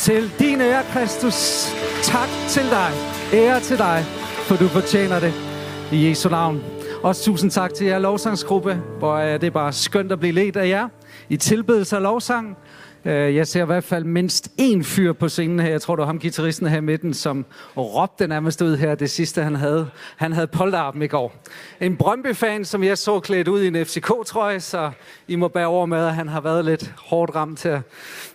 Til din ære, Kristus. Tak til dig. Ære til dig, for du fortjener det. I Jesu navn. Også tusind tak til jer lovsangsgruppe, hvor det er bare skønt at blive ledt af jer i tilbedelse af lovsang. Øh, jeg ser i hvert fald mindst én fyr på scenen her. Jeg tror, det var ham, gitarristen her i midten, som råbte nærmest ud her det sidste, han havde. Han havde polterappen i går. En Brøndby-fan, som jeg så klædt ud i en FCK-trøje, så I må bære over med, at han har været lidt hårdt ramt her.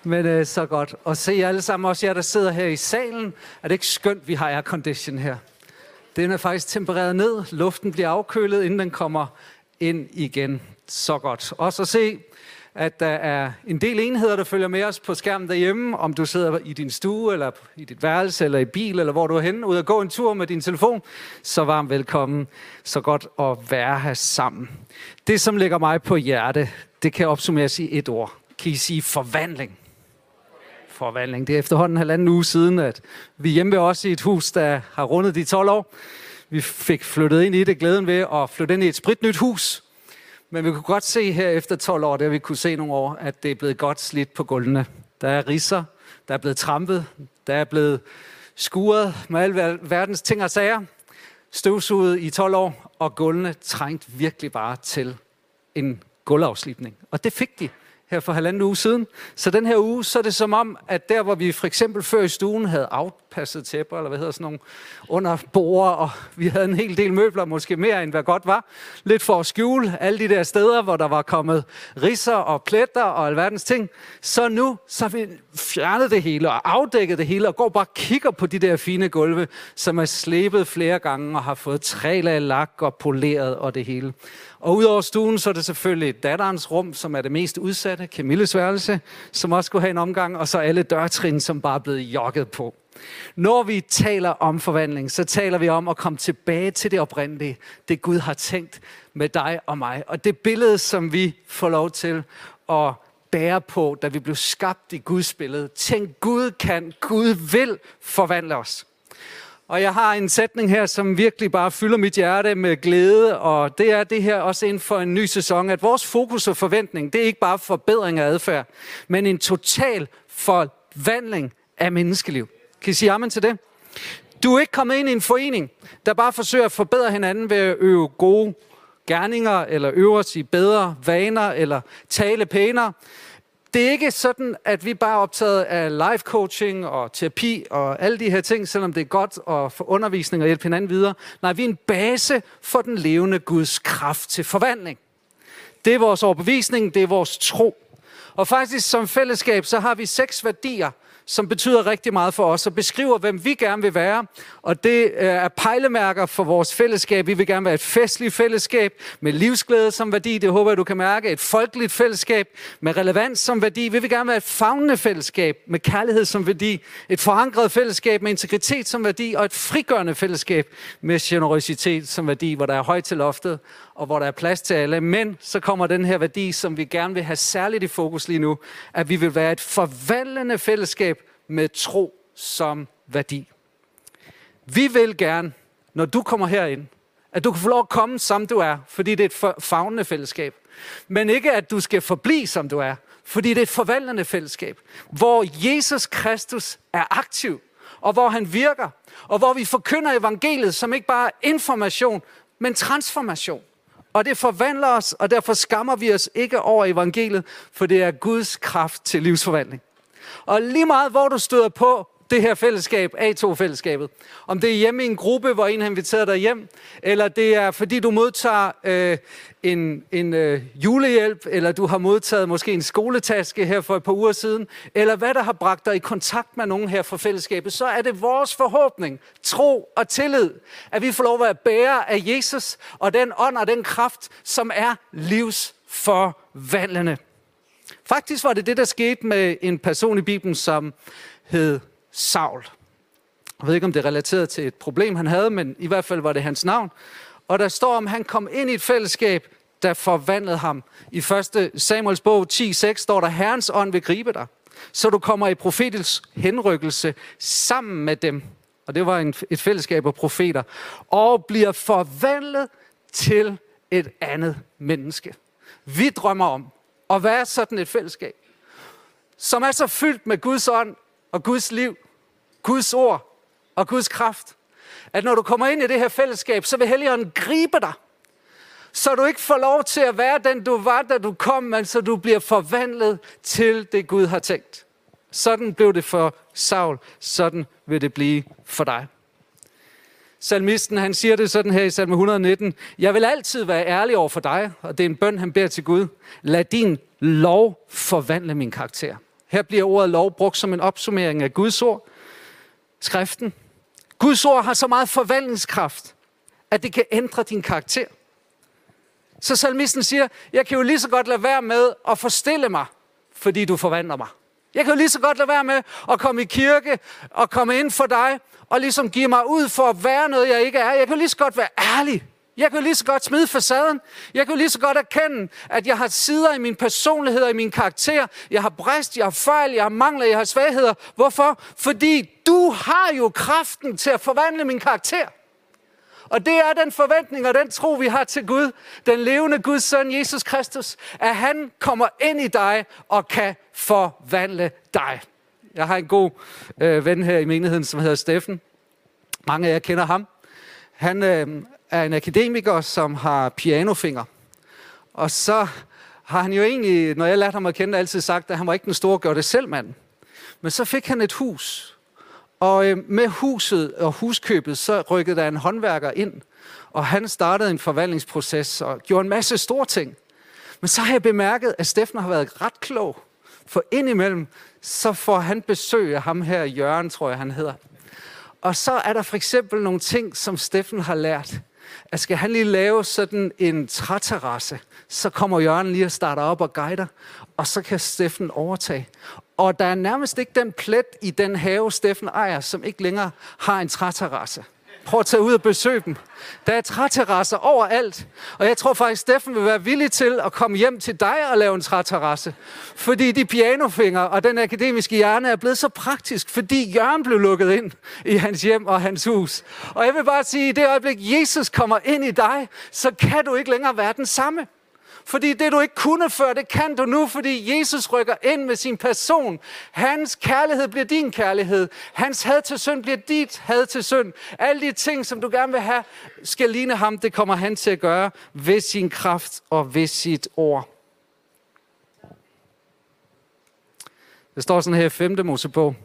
Men øh, så godt. Og se alle sammen, også jer, der sidder her i salen. Er det ikke skønt, vi har aircondition her? Den er faktisk tempereret ned. Luften bliver afkølet, inden den kommer ind igen. Så godt. Og så se at der er en del enheder, der følger med os på skærmen derhjemme, om du sidder i din stue, eller i dit værelse, eller i bil, eller hvor du er henne, ud og gå en tur med din telefon, så varmt velkommen. Så godt at være her sammen. Det, som ligger mig på hjerte, det kan opsummeres i et ord. Kan I sige forvandling? Forvandling. Det er efterhånden en halvanden uge siden, at vi hjemme ved os i et hus, der har rundet de 12 år. Vi fik flyttet ind i det, glæden ved at flytte ind i et spritnyt hus, men vi kunne godt se her efter 12 år, der vi kunne se nogle år, at det er blevet godt slidt på gulvene. Der er risser, der er blevet trampet, der er blevet skuret med alle verdens ting og sager. Støvsuget i 12 år, og gulvene trængt virkelig bare til en gulvafslipning. Og det fik de her for halvanden uge siden. Så den her uge, så er det som om, at der hvor vi for eksempel før i stuen havde passet tæpper, eller hvad hedder sådan nogle, under og vi havde en hel del møbler, måske mere end hvad godt var, lidt for at skjule alle de der steder, hvor der var kommet risser og pletter og alverdens ting. Så nu, så vi fjernet det hele og afdækket det hele, og går bare og kigger på de der fine gulve, som er slebet flere gange og har fået tre lag lak og poleret og det hele. Og udover stuen, så er det selvfølgelig datterens rum, som er det mest udsatte, Camilles værelse, som også skulle have en omgang, og så alle dørtrin, som bare er blevet jokket på. Når vi taler om forvandling, så taler vi om at komme tilbage til det oprindelige, det Gud har tænkt med dig og mig. Og det billede, som vi får lov til at bære på, da vi blev skabt i Guds billede. Tænk, Gud kan, Gud vil forvandle os. Og jeg har en sætning her, som virkelig bare fylder mit hjerte med glæde, og det er det her også inden for en ny sæson, at vores fokus og forventning, det er ikke bare forbedring af adfærd, men en total forvandling af menneskeliv. Kan I sige amen til det? Du er ikke kommet ind i en forening, der bare forsøger at forbedre hinanden ved at øve gode gerninger, eller øve os i bedre vaner, eller tale pænere det er ikke sådan, at vi bare er optaget af life coaching og terapi og alle de her ting, selvom det er godt at få undervisning og hjælpe hinanden videre. Nej, vi er en base for den levende Guds kraft til forvandling. Det er vores overbevisning, det er vores tro. Og faktisk som fællesskab, så har vi seks værdier, som betyder rigtig meget for os, og beskriver, hvem vi gerne vil være. Og det øh, er pejlemærker for vores fællesskab. Vi vil gerne være et festligt fællesskab med livsglæde som værdi. Det håber jeg, du kan mærke. Et folkeligt fællesskab med relevans som værdi. Vi vil gerne være et fagnende fællesskab med kærlighed som værdi. Et forankret fællesskab med integritet som værdi. Og et frigørende fællesskab med generøsitet som værdi, hvor der er højt til loftet og hvor der er plads til alle. Men så kommer den her værdi, som vi gerne vil have særligt i fokus lige nu, at vi vil være et forvandlende fællesskab med tro som værdi. Vi vil gerne, når du kommer herind, at du kan få lov at komme, som du er, fordi det er et fagnende fællesskab. Men ikke, at du skal forblive, som du er, fordi det er et forvandlende fællesskab, hvor Jesus Kristus er aktiv, og hvor han virker, og hvor vi forkynder evangeliet som ikke bare information, men transformation. Og det forvandler os, og derfor skammer vi os ikke over evangeliet, for det er Guds kraft til livsforvandling. Og lige meget hvor du støder på det her fællesskab, A2-fællesskabet. Om det er hjemme i en gruppe, hvor en har inviteret dig hjem, eller det er fordi du modtager øh, en, en øh, julehjælp, eller du har modtaget måske en skoletaske her for et par uger siden, eller hvad der har bragt dig i kontakt med nogen her fra fællesskabet, så er det vores forhåbning, tro og tillid, at vi får lov at være bære af Jesus og den ånd og den kraft, som er livsforvandlende. Faktisk var det det, der skete med en person i Bibelen, som hed Saul. Jeg ved ikke, om det er relateret til et problem, han havde, men i hvert fald var det hans navn. Og der står om, han kom ind i et fællesskab, der forvandlede ham. I 1. Samuels bog 10.6 står der, Herrens ånd vil gribe dig, så du kommer i profetisk henrykkelse sammen med dem. Og det var en, et fællesskab af profeter. Og bliver forvandlet til et andet menneske. Vi drømmer om at være sådan et fællesskab, som er så fyldt med Guds ånd, og Guds liv, Guds ord og Guds kraft, at når du kommer ind i det her fællesskab, så vil Helligånden gribe dig. Så du ikke får lov til at være den, du var, da du kom, men så du bliver forvandlet til det, Gud har tænkt. Sådan blev det for Saul. Sådan vil det blive for dig. Salmisten, han siger det sådan her i salme 119. Jeg vil altid være ærlig over for dig, og det er en bøn, han beder til Gud. Lad din lov forvandle min karakter. Her bliver ordet lov brugt som en opsummering af Guds ord, skriften. Guds ord har så meget forvandlingskraft, at det kan ændre din karakter. Så salmisten siger, jeg kan jo lige så godt lade være med at forstille mig, fordi du forvandler mig. Jeg kan jo lige så godt lade være med at komme i kirke og komme ind for dig og ligesom give mig ud for at være noget, jeg ikke er. Jeg kan jo lige så godt være ærlig. Jeg kan jo lige så godt smide facaden. Jeg kan jo lige så godt erkende, at jeg har sider i min personlighed og i min karakter. Jeg har brist, jeg har fejl, jeg har mangler, jeg har svagheder. Hvorfor? Fordi du har jo kraften til at forvandle min karakter. Og det er den forventning og den tro, vi har til Gud, den levende Guds søn, Jesus Kristus, at han kommer ind i dig og kan forvandle dig. Jeg har en god øh, ven her i menigheden, som hedder Steffen. Mange af jer kender ham. Han øh, er en akademiker, som har pianofinger. Og så har han jo egentlig, når jeg lærte ham at kende, altid sagt, at han var ikke den store gør det selv mand. Men så fik han et hus, og øh, med huset og huskøbet, så rykkede der en håndværker ind, og han startede en forvandlingsproces og gjorde en masse store ting. Men så har jeg bemærket, at Steffen har været ret klog. For indimellem, så får han besøg af ham her, Jørgen, tror jeg, han hedder. Og så er der for eksempel nogle ting, som Steffen har lært. At skal han lige lave sådan en træterrasse, så kommer Jørgen lige og starter op og guider, og så kan Steffen overtage. Og der er nærmest ikke den plet i den have, Steffen ejer, som ikke længere har en træterrasse. Prøv at tage ud og besøge dem. Der er træterrasser overalt. Og jeg tror faktisk, Steffen vil være villig til at komme hjem til dig og lave en træterrasse. Fordi de pianofingre og den akademiske hjerne er blevet så praktisk, fordi Jørgen blev lukket ind i hans hjem og hans hus. Og jeg vil bare sige, at i det øjeblik, Jesus kommer ind i dig, så kan du ikke længere være den samme. Fordi det, du ikke kunne før, det kan du nu, fordi Jesus rykker ind med sin person. Hans kærlighed bliver din kærlighed. Hans had til synd bliver dit had til synd. Alle de ting, som du gerne vil have, skal ligne ham. Det kommer han til at gøre ved sin kraft og ved sit ord. Det står sådan her i 5. Mosebog,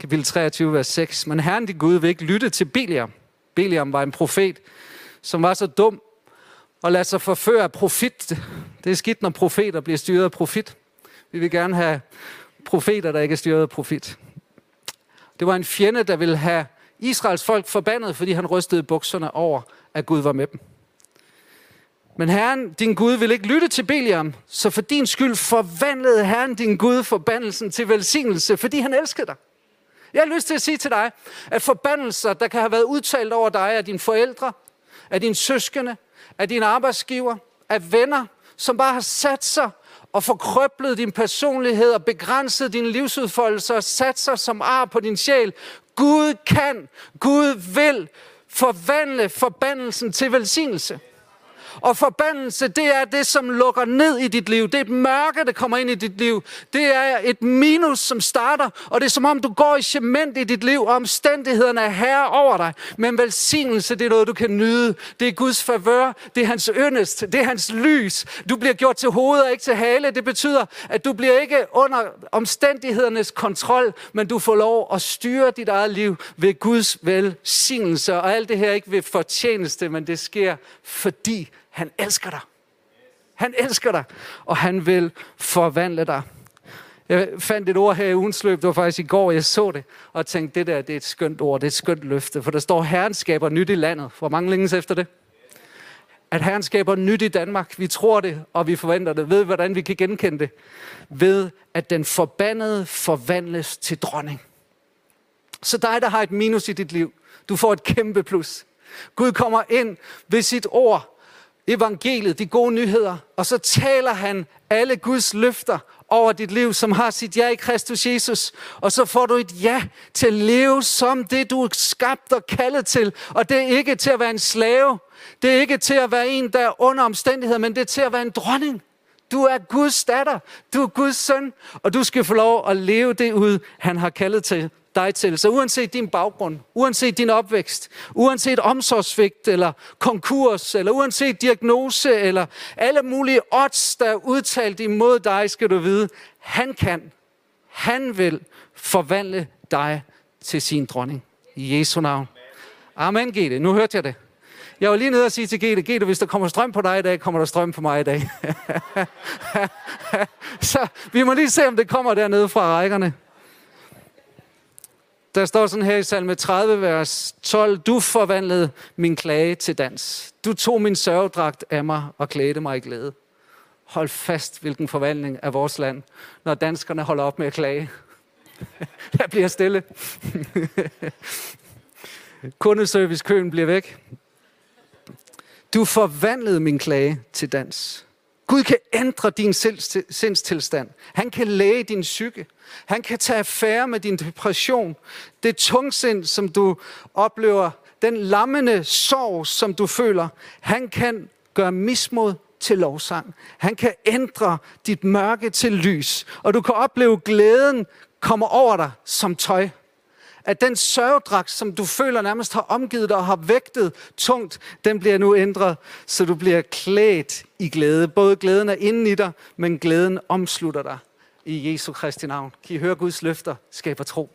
kapitel 23, vers 6. Men Herren din Gud vil ikke lytte til Biliam. Biliam var en profet, som var så dum, og lade sig forføre af profit. Det er skidt, når profeter bliver styret af profit. Vi vil gerne have profeter, der ikke er styret af profit. Det var en fjende, der ville have Israels folk forbandet, fordi han rystede bukserne over, at Gud var med dem. Men Herren, din Gud, vil ikke lytte til Beliam, så for din skyld forvandlede Herren, din Gud, forbandelsen til velsignelse, fordi han elskede dig. Jeg har lyst til at sige til dig, at forbandelser, der kan have været udtalt over dig af dine forældre, af dine søskende, af din arbejdsgiver, af venner, som bare har sat sig og forkrøblet din personlighed og begrænset din livsudfoldelse og sat sig som ar på din sjæl. Gud kan, Gud vil forvandle forbandelsen til velsignelse. Og forbandelse, det er det, som lukker ned i dit liv. Det er et mørke, der kommer ind i dit liv. Det er et minus, som starter, og det er som om, du går i cement i dit liv, og omstændighederne er herre over dig. Men velsignelse, det er noget, du kan nyde. Det er Guds favør, det er hans yndest, det er hans lys. Du bliver gjort til hoved og ikke til hale. Det betyder, at du bliver ikke under omstændighedernes kontrol, men du får lov at styre dit eget liv ved Guds velsignelse. Og alt det her ikke ved fortjeneste, men det sker fordi han elsker dig. Han elsker dig, og han vil forvandle dig. Jeg fandt et ord her i ugens løb, det var faktisk i går, jeg så det, og tænkte, det der, det er et skønt ord, det er et skønt løfte, for der står, Herren skaber nyt i landet. Hvor mange længes efter det? At Herren skaber nyt i Danmark. Vi tror det, og vi forventer det. Ved, hvordan vi kan genkende det? Ved, at den forbandede forvandles til dronning. Så dig, der har et minus i dit liv, du får et kæmpe plus. Gud kommer ind ved sit ord evangeliet, de gode nyheder, og så taler han alle Guds løfter over dit liv, som har sit ja i Kristus Jesus. Og så får du et ja til at leve som det, du er skabt og kaldet til. Og det er ikke til at være en slave. Det er ikke til at være en, der er under omstændigheder, men det er til at være en dronning. Du er Guds datter. Du er Guds søn. Og du skal få lov at leve det ud, han har kaldet til dig til. Så uanset din baggrund, uanset din opvækst, uanset omsorgsvigt eller konkurs, eller uanset diagnose, eller alle mulige odds, der er udtalt imod dig, skal du vide, han kan, han vil forvandle dig til sin dronning. I Jesu navn. Amen, Gitte. Nu hørte jeg det. Jeg var lige nede og sige til Gitte, Gitte, hvis der kommer strøm på dig i dag, kommer der strøm på mig i dag. så vi må lige se, om det kommer dernede fra rækkerne. Der står sådan her i salme 30, vers 12. Du forvandlede min klage til dans. Du tog min sørgedragt af mig og klædte mig i glæde. Hold fast, hvilken forvandling af vores land, når danskerne holder op med at klage. Der bliver stille. Kundeservice-køen bliver væk. Du forvandlede min klage til dans. Gud kan ændre din sindstilstand. Han kan læge din psyke. Han kan tage affære med din depression. Det tungsind, som du oplever. Den lammende sorg, som du føler. Han kan gøre mismod til lovsang. Han kan ændre dit mørke til lys. Og du kan opleve glæden kommer over dig som tøj at den sørgedragt, som du føler nærmest har omgivet dig og har vægtet tungt, den bliver nu ændret, så du bliver klædt i glæde. Både glæden er inden i dig, men glæden omslutter dig i Jesu Kristi navn. Kan I høre Guds løfter skaber tro?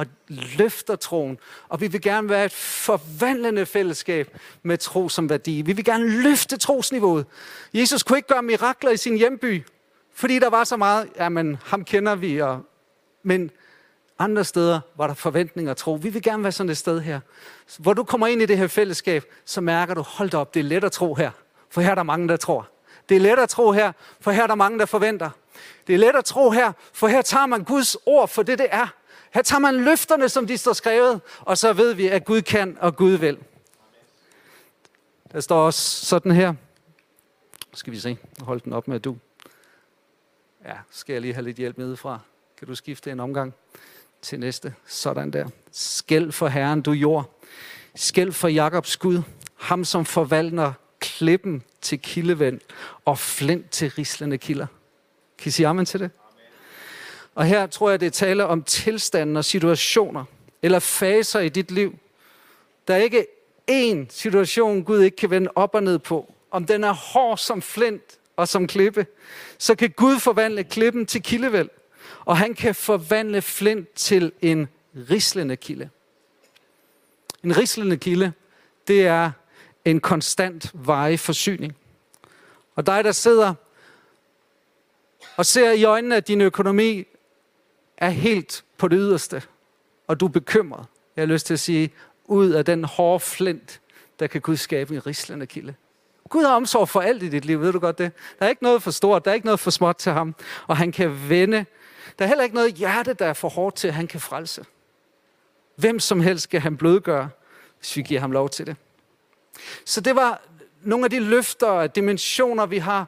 og løfter troen. Og vi vil gerne være et forvandlende fællesskab med tro som værdi. Vi vil gerne løfte trosniveauet. Jesus kunne ikke gøre mirakler i sin hjemby, fordi der var så meget, jamen ham kender vi, og, men andre steder var der forventning og tro. Vi vil gerne være sådan et sted her. Hvor du kommer ind i det her fællesskab, så mærker du, hold op, det er let at tro her. For her er der mange, der tror. Det er let at tro her, for her er der mange, der forventer. Det er let at tro her, for her tager man Guds ord for det, det er. Her tager man løfterne, som de står skrevet, og så ved vi, at Gud kan og Gud vil. Der står også sådan her. Skal vi se. Hold den op med du. Ja, skal jeg lige have lidt hjælp nedefra. Kan du skifte en omgang? Til næste. Sådan der. Skæld for Herren, du jord. Skæld for Jakobs Gud, ham som forvalter klippen til kildevand og flint til rislende kilder. Kan I sige amen til det? Amen. Og her tror jeg, det taler om tilstanden og situationer, eller faser i dit liv. Der er ikke én situation, Gud ikke kan vende op og ned på. Om den er hård som flint og som klippe, så kan Gud forvandle klippen til kildevæld og han kan forvandle flint til en rislende kilde. En rislende kilde, det er en konstant veje forsyning. Og dig, der sidder og ser i øjnene, at din økonomi er helt på det yderste, og du er bekymret. Jeg har lyst til at sige, ud af den hårde flint, der kan Gud skabe en rislende kilde. Gud har omsorg for alt i dit liv, ved du godt det? Der er ikke noget for stort, der er ikke noget for småt til ham, og han kan vende der er heller ikke noget hjerte, der er for hårdt til, at han kan frelse. Hvem som helst skal han blødgøre, hvis vi giver ham lov til det. Så det var nogle af de løfter og dimensioner, vi har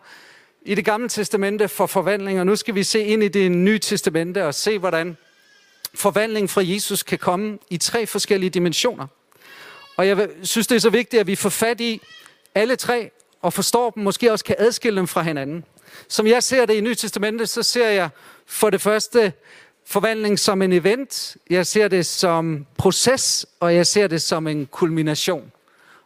i det gamle testamente for forvandling. Og nu skal vi se ind i det nye testamente og se, hvordan forvandling fra Jesus kan komme i tre forskellige dimensioner. Og jeg synes, det er så vigtigt, at vi får fat i alle tre og forstår dem, måske også kan adskille dem fra hinanden. Som jeg ser det i Nyt Testamentet, så ser jeg for det første forvandling som en event, jeg ser det som proces, og jeg ser det som en kulmination.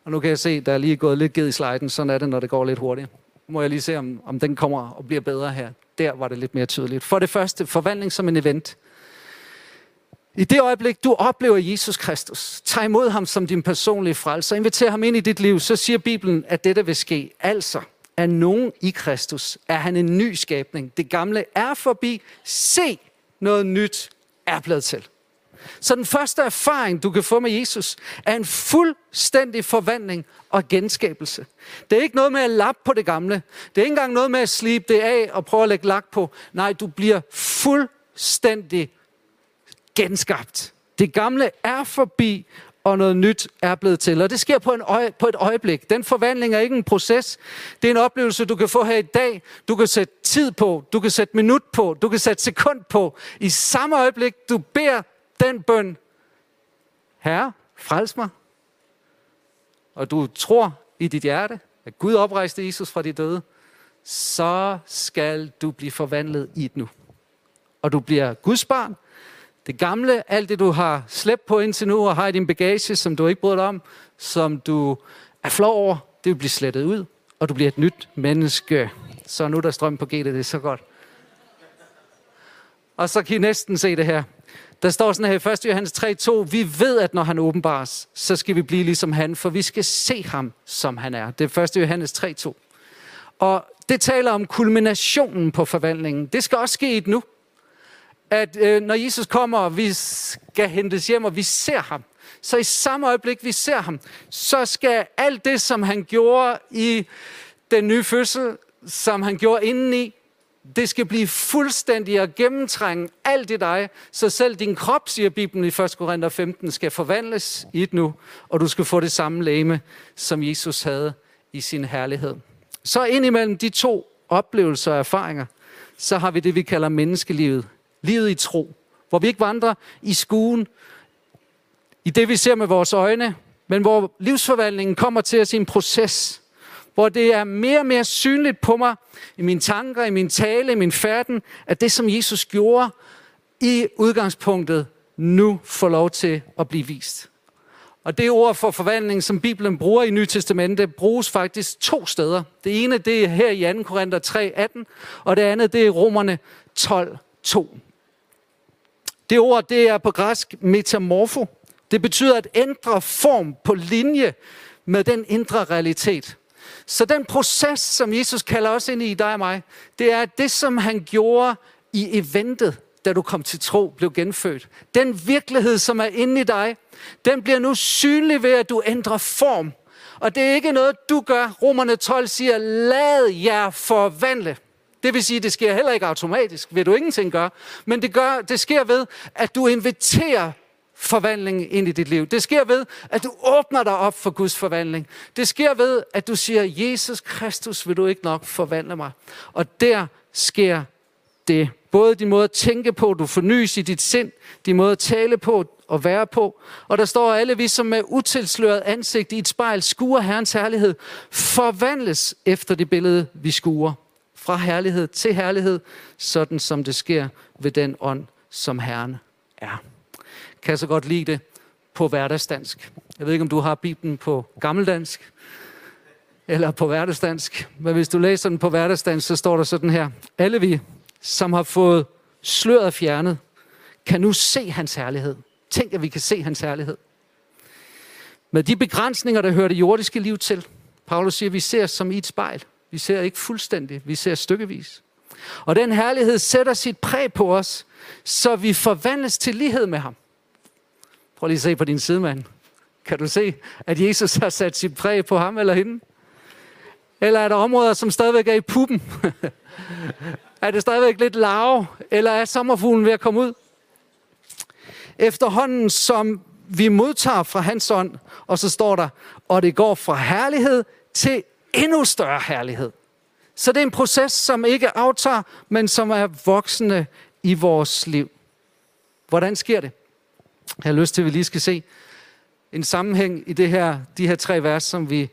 Og nu kan jeg se, der er lige gået lidt ged i sliden, sådan er det, når det går lidt hurtigt. Må jeg lige se, om, om den kommer og bliver bedre her. Der var det lidt mere tydeligt. For det første, forvandling som en event. I det øjeblik, du oplever Jesus Kristus, tag imod ham som din personlige frelser, inviter ham ind i dit liv, så siger Bibelen, at dette vil ske. Altså, er nogen i Kristus, er han en ny skabning. Det gamle er forbi. Se, noget nyt er blevet til. Så den første erfaring, du kan få med Jesus, er en fuldstændig forvandling og genskabelse. Det er ikke noget med at lappe på det gamle. Det er ikke engang noget med at slibe det af og prøve at lægge lak på. Nej, du bliver fuldstændig genskabt. Det gamle er forbi, og noget nyt er blevet til. Og det sker på, en øje, på et øjeblik. Den forvandling er ikke en proces. Det er en oplevelse, du kan få her i dag. Du kan sætte tid på, du kan sætte minut på, du kan sætte sekund på. I samme øjeblik, du beder den bøn. Herre, frels mig. Og du tror i dit hjerte, at Gud oprejste Jesus fra de døde. så skal du blive forvandlet i et nu. Og du bliver Guds barn. Det gamle, alt det du har slæbt på indtil nu, og har i din bagage, som du ikke bryder dig om, som du er flov over, det vil blive slettet ud, og du bliver et nyt menneske. Så nu der strøm på G, det er så godt. Og så kan I næsten se det her. Der står sådan her i 1. Johannes 3.2, vi ved, at når han åbenbares, så skal vi blive ligesom han, for vi skal se ham, som han er. Det er 1. Johannes 3.2. Og det taler om kulminationen på forvandlingen. Det skal også ske i et nu. At øh, når Jesus kommer, og vi skal hentes hjem, og vi ser ham, så i samme øjeblik, vi ser ham, så skal alt det, som han gjorde i den nye fødsel, som han gjorde indeni, det skal blive fuldstændig at gennemtrænge alt i dig, så selv din krop, siger Bibelen i 1. Korinther 15, skal forvandles i et nu, og du skal få det samme læme, som Jesus havde i sin herlighed. Så indimellem de to oplevelser og erfaringer, så har vi det, vi kalder menneskelivet. Livet i tro, hvor vi ikke vandrer i skuen, i det, vi ser med vores øjne, men hvor livsforvandlingen kommer til os i en proces, hvor det er mere og mere synligt på mig, i mine tanker, i min tale, i min færden, at det, som Jesus gjorde i udgangspunktet, nu får lov til at blive vist. Og det ord for forvandling, som Bibelen bruger i Nye Testamente, bruges faktisk to steder. Det ene, det er her i 2. Korinther 3, 18, og det andet, det er Romerne 12, 2. Det ord, det er på græsk metamorfo. Det betyder at ændre form på linje med den indre realitet. Så den proces, som Jesus kalder os ind i dig og mig, det er det, som han gjorde i eventet, da du kom til tro, blev genfødt. Den virkelighed, som er inde i dig, den bliver nu synlig ved, at du ændrer form. Og det er ikke noget, du gør. Romerne 12 siger, lad jer forvandle. Det vil sige, det sker heller ikke automatisk, ved du ingenting gøre. Men det, gør, det sker ved, at du inviterer forvandling ind i dit liv. Det sker ved, at du åbner dig op for Guds forvandling. Det sker ved, at du siger, Jesus Kristus, vil du ikke nok forvandle mig? Og der sker det. Både din måde at tænke på, du fornyes i dit sind, din måde at tale på og være på. Og der står alle vi, som med utilsløret ansigt i et spejl skuer Herrens herlighed, forvandles efter det billede, vi skuer. Fra herlighed til herlighed, sådan som det sker ved den ånd, som Herren er kan så godt lide det på hverdagsdansk. Jeg ved ikke, om du har Bibelen på gammeldansk eller på hverdagsdansk. Men hvis du læser den på hverdagsdansk, så står der sådan her. Alle vi, som har fået sløret fjernet, kan nu se hans herlighed. Tænk, at vi kan se hans herlighed. Med de begrænsninger, der hører det jordiske liv til. Paulus siger, at vi ser som i et spejl. Vi ser ikke fuldstændigt, vi ser stykkevis. Og den herlighed sætter sit præg på os, så vi forvandles til lighed med ham. Prøv lige at se på din sidemand. Kan du se, at Jesus har sat sit præg på ham eller hende? Eller er der områder, som stadigvæk er i puppen? er det stadigvæk lidt lav? Eller er sommerfuglen ved at komme ud? Efterhånden, som vi modtager fra hans ånd, og så står der, og det går fra herlighed til endnu større herlighed. Så det er en proces, som ikke aftager, men som er voksende i vores liv. Hvordan sker det? Jeg har lyst til, at vi lige skal se en sammenhæng i det her, de her tre vers, som vi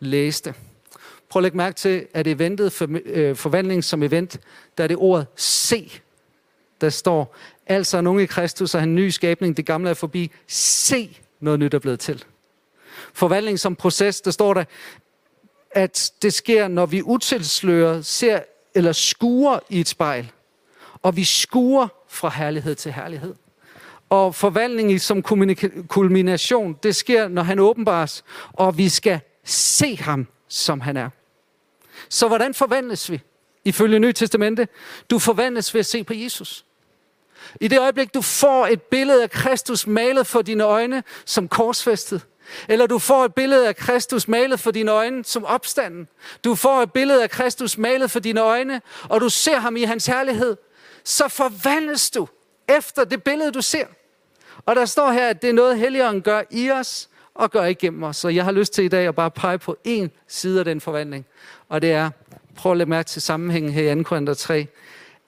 læste. Prøv at lægge mærke til, at eventet for, øh, forvandling som event, der er det ordet se, der står, altså er nogen i Kristus og han ny skabning, det gamle er forbi, se noget nyt er blevet til. Forvandling som proces, der står der, at det sker, når vi utilslører, ser eller skuer i et spejl, og vi skuer fra herlighed til herlighed. Og forvandling som kulmination, det sker, når han åbenbares, og vi skal se ham, som han er. Så hvordan forvandles vi? Ifølge Nye Testamente, du forvandles ved at se på Jesus. I det øjeblik, du får et billede af Kristus malet for dine øjne som korsfæstet, eller du får et billede af Kristus malet for dine øjne som opstanden. Du får et billede af Kristus malet for dine øjne, og du ser ham i hans herlighed. Så forvandles du efter det billede, du ser. Og der står her, at det er noget, Helligånden gør i os og gør igennem os. Så jeg har lyst til i dag at bare pege på én side af den forvandling. Og det er, prøv at lægge mærke til sammenhængen her i 2. Korinther 3,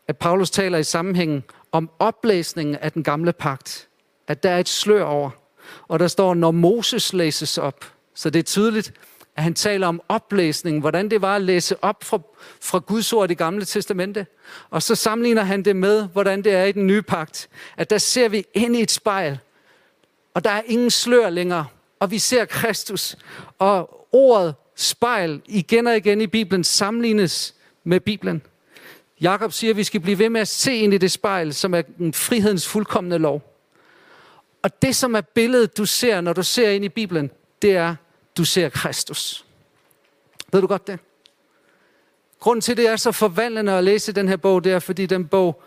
at Paulus taler i sammenhængen om oplæsningen af den gamle pagt. At der er et slør over. Og der står, når Moses læses op. Så det er tydeligt, at han taler om oplæsning, hvordan det var at læse op fra, fra Guds ord i det gamle testamente. Og så sammenligner han det med, hvordan det er i den nye pagt. At der ser vi ind i et spejl, og der er ingen slør længere, og vi ser Kristus. Og ordet spejl igen og igen i Bibelen sammenlignes med Bibelen. Jakob siger, at vi skal blive ved med at se ind i det spejl, som er den frihedens fuldkommende lov. Og det, som er billedet, du ser, når du ser ind i Bibelen, det er, du ser Kristus. Ved du godt det? Grunden til, det er så forvandlende at læse den her bog, det er, fordi den bog,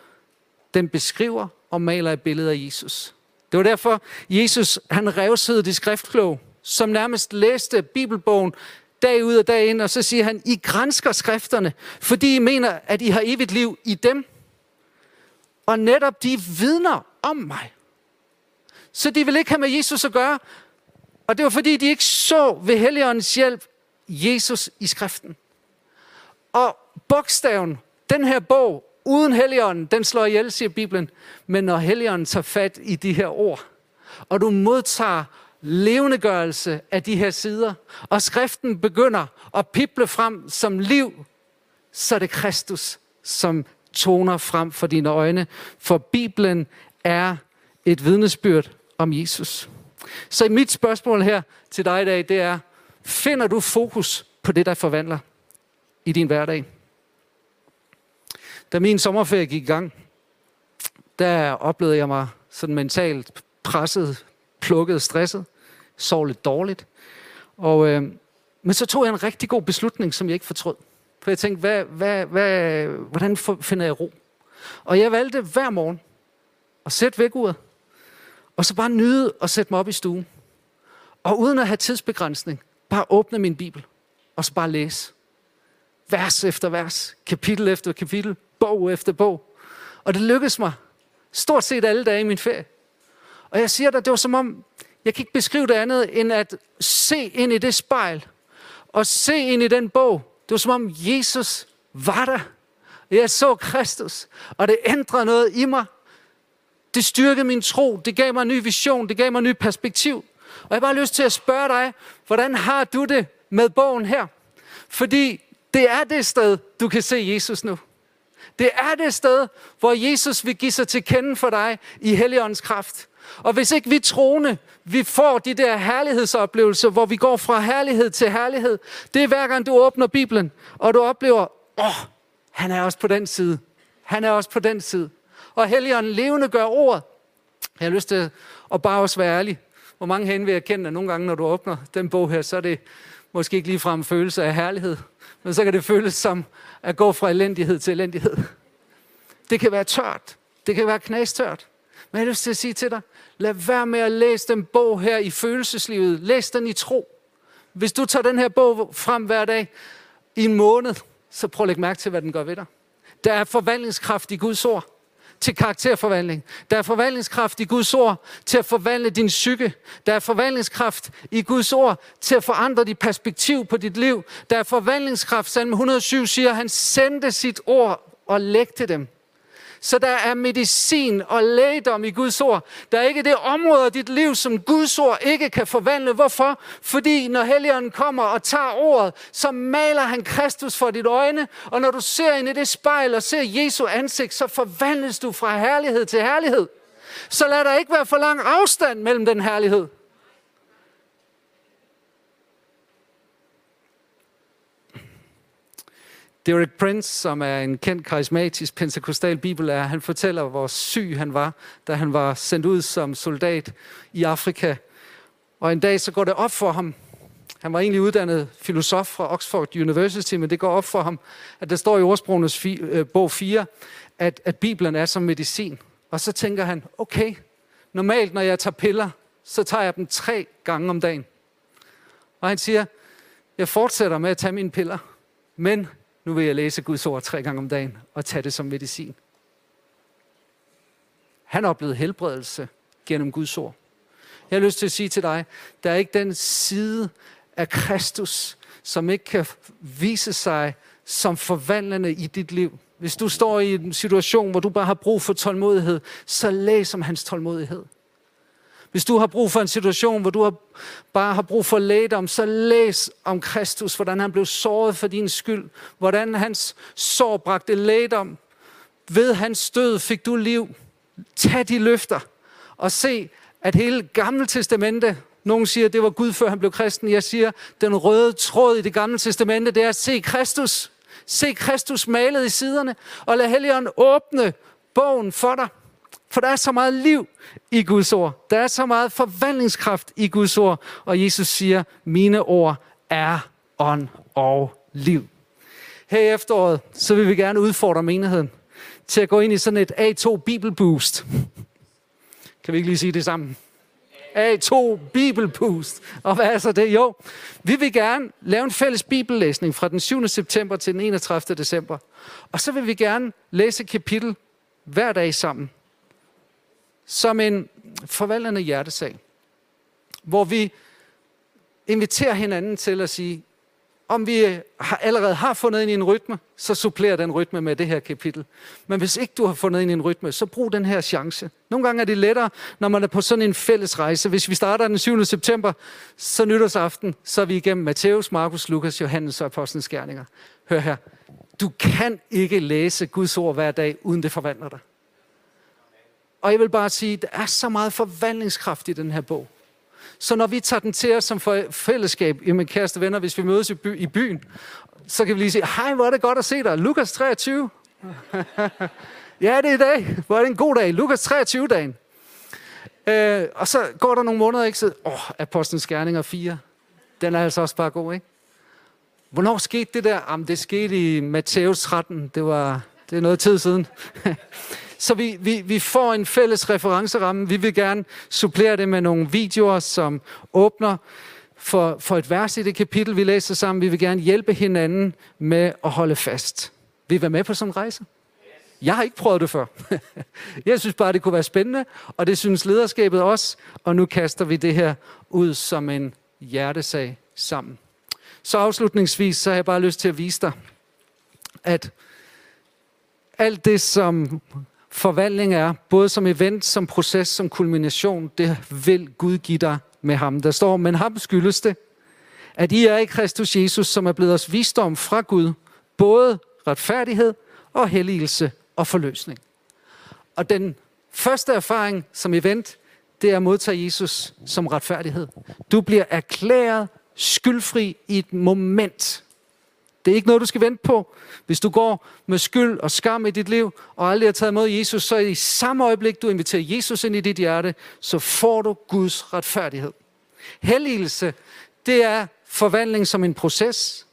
den beskriver og maler et billede af Jesus. Det var derfor, Jesus, han revsede de skriftklog, som nærmest læste Bibelbogen dag ud og dag ind, og så siger han, I grænsker skrifterne, fordi I mener, at I har evigt liv i dem. Og netop de vidner om mig. Så de vil ikke have med Jesus at gøre. Og det var fordi, de ikke så ved Helligåndens hjælp Jesus i skriften. Og bogstaven, den her bog, uden Helligånden, den slår ihjel, siger Bibelen. Men når Helligånden tager fat i de her ord, og du modtager levendegørelse af de her sider, og skriften begynder at pible frem som liv, så er det Kristus, som toner frem for dine øjne. For Bibelen er et vidnesbyrd om Jesus. Så mit spørgsmål her til dig i dag, det er, finder du fokus på det, der forvandler i din hverdag? Da min sommerferie gik i gang, der oplevede jeg mig sådan mentalt presset, plukket, stresset, sov lidt dårligt. Og, øh, men så tog jeg en rigtig god beslutning, som jeg ikke fortrød. For jeg tænkte, hvad, hvad, hvad, hvordan finder jeg ro? Og jeg valgte hver morgen at sætte vækkeuret, og så bare nyde at sætte mig op i stuen. Og uden at have tidsbegrænsning, bare åbne min bibel, og så bare læse. Vers efter vers, kapitel efter kapitel, bog efter bog. Og det lykkedes mig stort set alle dage i min ferie. Og jeg siger dig, det var som om, jeg kan ikke beskrive det andet, end at se ind i det spejl, og se ind i den bog. Det var som om Jesus var der. Jeg så Kristus, og det ændrede noget i mig. Det styrkede min tro, det gav mig en ny vision, det gav mig en ny perspektiv. Og jeg har bare lyst til at spørge dig, hvordan har du det med bogen her? Fordi det er det sted, du kan se Jesus nu. Det er det sted, hvor Jesus vil give sig til kende for dig i Helligåndens kraft. Og hvis ikke vi troende, vi får de der herlighedsoplevelser, hvor vi går fra herlighed til herlighed, det er hver gang du åbner Bibelen, og du oplever, åh, oh, han er også på den side. Han er også på den side. Og Helligånden levende gør ordet. Jeg har lyst til at bare også være ærlig. Hvor mange herinde vil jeg kende, at nogle gange, når du åbner den bog her, så er det måske ikke ligefrem følelse af herlighed, men så kan det føles som at gå fra elendighed til elendighed. Det kan være tørt. Det kan være knastørt. Men jeg har lyst til at sige til dig, lad være med at læse den bog her i følelseslivet. Læs den i tro. Hvis du tager den her bog frem hver dag i en måned, så prøv at lægge mærke til, hvad den gør ved dig. Der er forvandlingskraft i Guds ord til karakterforvandling. Der er forvandlingskraft i Guds ord til at forvandle din psyke. Der er forvandlingskraft i Guds ord til at forandre dit perspektiv på dit liv. Der er forvandlingskraft, salme 107 siger, han sendte sit ord og lægte dem. Så der er medicin og lægedom i Guds ord. Der er ikke det område af dit liv, som Guds ord ikke kan forvandle. Hvorfor? Fordi når Helligånden kommer og tager ordet, så maler han Kristus for dit øjne. Og når du ser ind i det spejl og ser Jesu ansigt, så forvandles du fra herlighed til herlighed. Så lad der ikke være for lang afstand mellem den herlighed. Derek Prince, som er en kendt karismatisk pentekostal bibellærer, han fortæller, hvor syg han var, da han var sendt ud som soldat i Afrika. Og en dag så går det op for ham, han var egentlig uddannet filosof fra Oxford University, men det går op for ham, at der står i ordsprogenes øh, bog 4, at, at Bibelen er som medicin. Og så tænker han, okay, normalt når jeg tager piller, så tager jeg dem tre gange om dagen. Og han siger, jeg fortsætter med at tage mine piller, men nu vil jeg læse Guds ord tre gange om dagen og tage det som medicin. Han oplevede helbredelse gennem Guds ord. Jeg har lyst til at sige til dig, der er ikke den side af Kristus, som ikke kan vise sig som forvandlende i dit liv. Hvis du står i en situation, hvor du bare har brug for tålmodighed, så læs om hans tålmodighed. Hvis du har brug for en situation, hvor du har, bare har brug for lægedom, så læs om Kristus, hvordan han blev såret for din skyld, hvordan hans sår bragte lægedom. Ved hans død fik du liv. Tag de løfter og se, at hele Gamle Testamente, nogen siger, at det var Gud, før han blev kristen. Jeg siger, den røde tråd i det Gamle Testamente, det er at se Kristus. Se Kristus malet i siderne, og lad Helligånden åbne bogen for dig. For der er så meget liv i Guds ord. Der er så meget forvandlingskraft i Guds ord. Og Jesus siger, mine ord er ånd og liv. Her i efteråret, så vil vi gerne udfordre menigheden til at gå ind i sådan et A2 Bibelboost. Kan vi ikke lige sige det sammen? A2 Bibelboost. Og hvad er så det? Jo, vi vil gerne lave en fælles bibellæsning fra den 7. september til den 31. december. Og så vil vi gerne læse et kapitel hver dag sammen. Som en forvaldende hjertesag. Hvor vi inviterer hinanden til at sige, om vi har, allerede har fundet ind i en rytme, så supplerer den rytme med det her kapitel. Men hvis ikke du har fundet ind i en rytme, så brug den her chance. Nogle gange er det lettere, når man er på sådan en fælles rejse. Hvis vi starter den 7. september, så nytårsaften, så er vi igennem Matthæus, Markus, Lukas, Johannes og Apostlenes Gerninger. Hør her. Du kan ikke læse Guds ord hver dag, uden det forvandler dig. Og jeg vil bare sige, der er så meget forvandlingskraft i den her bog. Så når vi tager den til os som fællesskab, jamen kæreste venner, hvis vi mødes i, by, i byen, så kan vi lige sige, hej, hvor er det godt at se dig. Lukas 23. ja, det er i dag. Hvor er det en god dag. Lukas 23-dagen. Øh, og så går der nogle måneder, ikke? Så, åh, Apostlenes Gerninger 4. Den er altså også bare god, ikke? Hvornår skete det der? Jamen, det skete i Matthæus 13. Det var det er noget tid siden. Så vi, vi, vi får en fælles referenceramme. Vi vil gerne supplere det med nogle videoer, som åbner for, for et vers i det kapitel, vi læser sammen. Vi vil gerne hjælpe hinanden med at holde fast. Vil I være med på sådan en rejse? Jeg har ikke prøvet det før. Jeg synes bare, det kunne være spændende, og det synes lederskabet også. Og nu kaster vi det her ud som en hjertesag sammen. Så afslutningsvis, så har jeg bare lyst til at vise dig, at alt det, som forvandling er, både som event, som proces, som kulmination, det vil Gud give dig med ham. Der står, men ham skyldes det, at I er i Kristus Jesus, som er blevet os visdom fra Gud, både retfærdighed og helligelse og forløsning. Og den første erfaring som event, det er at modtage Jesus som retfærdighed. Du bliver erklæret skyldfri i et moment. Det er ikke noget, du skal vente på. Hvis du går med skyld og skam i dit liv, og aldrig har taget imod Jesus, så i samme øjeblik, du inviterer Jesus ind i dit hjerte, så får du Guds retfærdighed. Helligelse, det er forvandling som en proces,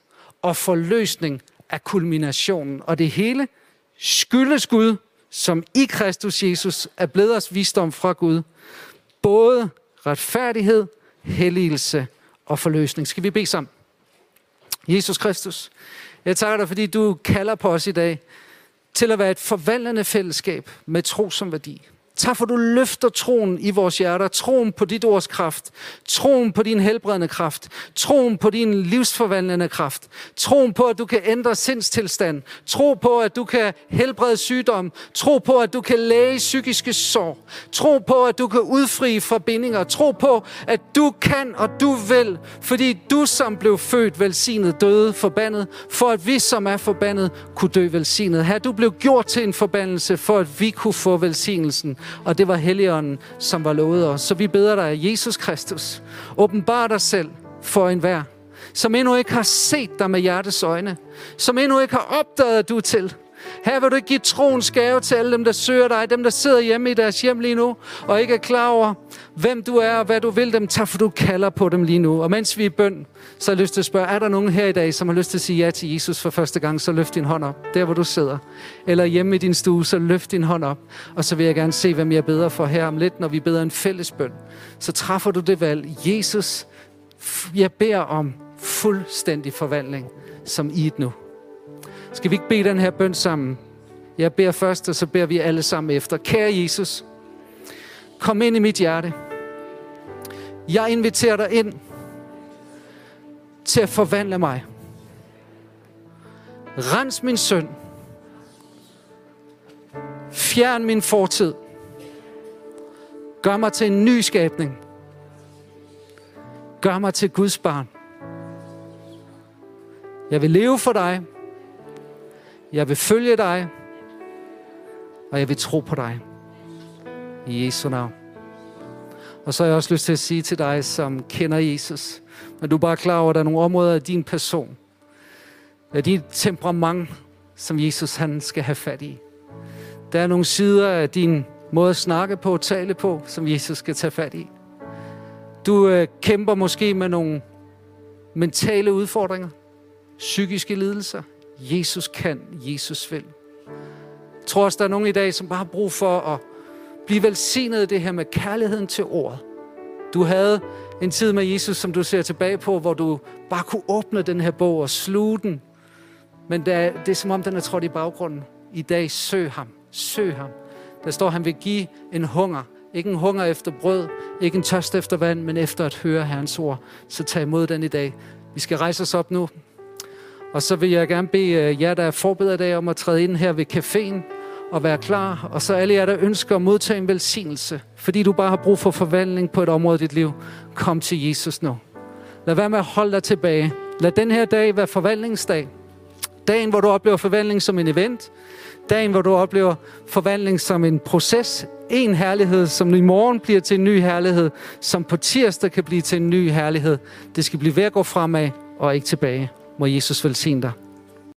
og forløsning af kulminationen. Og det hele skyldes Gud, som i Kristus Jesus er blevet os visdom fra Gud. Både retfærdighed, helligelse og forløsning. Skal vi bede sammen? Jesus Kristus, jeg takker dig, fordi du kalder på os i dag til at være et forvandlende fællesskab med tro som værdi. Tak for, du løfter troen i vores hjerter. Troen på dit ords kraft. Troen på din helbredende kraft. Troen på din livsforvandlende kraft. Troen på, at du kan ændre sindstilstand. Tro på, at du kan helbrede sygdom. Tro på, at du kan læge psykiske sår. Tro på, at du kan udfri forbindinger. Tro på, at du kan og du vil, fordi du som blev født velsignet, døde forbandet, for at vi som er forbandet, kunne dø velsignet. Her du blev gjort til en forbandelse, for at vi kunne få velsignelsen og det var Helligånden, som var lovet os. Så vi beder dig, Jesus Kristus, åbenbar dig selv for enhver, som endnu ikke har set dig med hjertes øjne, som endnu ikke har opdaget, at du er til. Her vil du ikke give troens gave til alle dem, der søger dig, dem, der sidder hjemme i deres hjem lige nu, og ikke er klar over, hvem du er og hvad du vil dem. Tak for, du kalder på dem lige nu. Og mens vi er i bøn, så har jeg lyst til at spørge, er der nogen her i dag, som har lyst til at sige ja til Jesus for første gang, så løft din hånd op, der hvor du sidder. Eller hjemme i din stue, så løft din hånd op. Og så vil jeg gerne se, hvem jeg beder for her om lidt, når vi beder en fælles bøn. Så træffer du det valg. Jesus, jeg beder om fuldstændig forvandling, som i et nu. Skal vi ikke bede den her bøn sammen? Jeg beder først, og så beder vi alle sammen efter. Kære Jesus, kom ind i mit hjerte. Jeg inviterer dig ind til at forvandle mig. Rens min søn. Fjern min fortid. Gør mig til en ny skabning. Gør mig til Guds barn. Jeg vil leve for dig. Jeg vil følge dig. Og jeg vil tro på dig. I Jesu navn. Og så har jeg også lyst til at sige til dig, som kender Jesus, når du er bare klar over, at der er nogle områder af din person, af dit temperament, som Jesus han skal have fat i. Der er nogle sider af din måde at snakke på, tale på, som Jesus skal tage fat i. Du øh, kæmper måske med nogle mentale udfordringer, psykiske lidelser. Jesus kan, Jesus vil. Jeg tror også, der er nogen i dag, som bare har brug for at blive velsignet det her med kærligheden til ordet. Du havde en tid med Jesus, som du ser tilbage på, hvor du bare kunne åbne den her bog og sluge den. Men det er, det er som om, den er trådt i baggrunden. I dag søg ham. Søg ham. Der står, han vil give en hunger. Ikke en hunger efter brød, ikke en tørst efter vand, men efter at høre Herrens ord. Så tag imod den i dag. Vi skal rejse os op nu. Og så vil jeg gerne bede øh, jer, der er forberedt af om at træde ind her ved caféen og være klar. Og så alle jer, der ønsker at modtage en velsignelse, fordi du bare har brug for forvandling på et område i dit liv, kom til Jesus nu. Lad være med at holde dig tilbage. Lad den her dag være forvandlingsdag. Dagen, hvor du oplever forvandling som en event. Dagen, hvor du oplever forvandling som en proces. En herlighed, som i morgen bliver til en ny herlighed, som på tirsdag kan blive til en ny herlighed. Det skal blive ved at gå fremad og ikke tilbage. Må Jesus velsigne dig.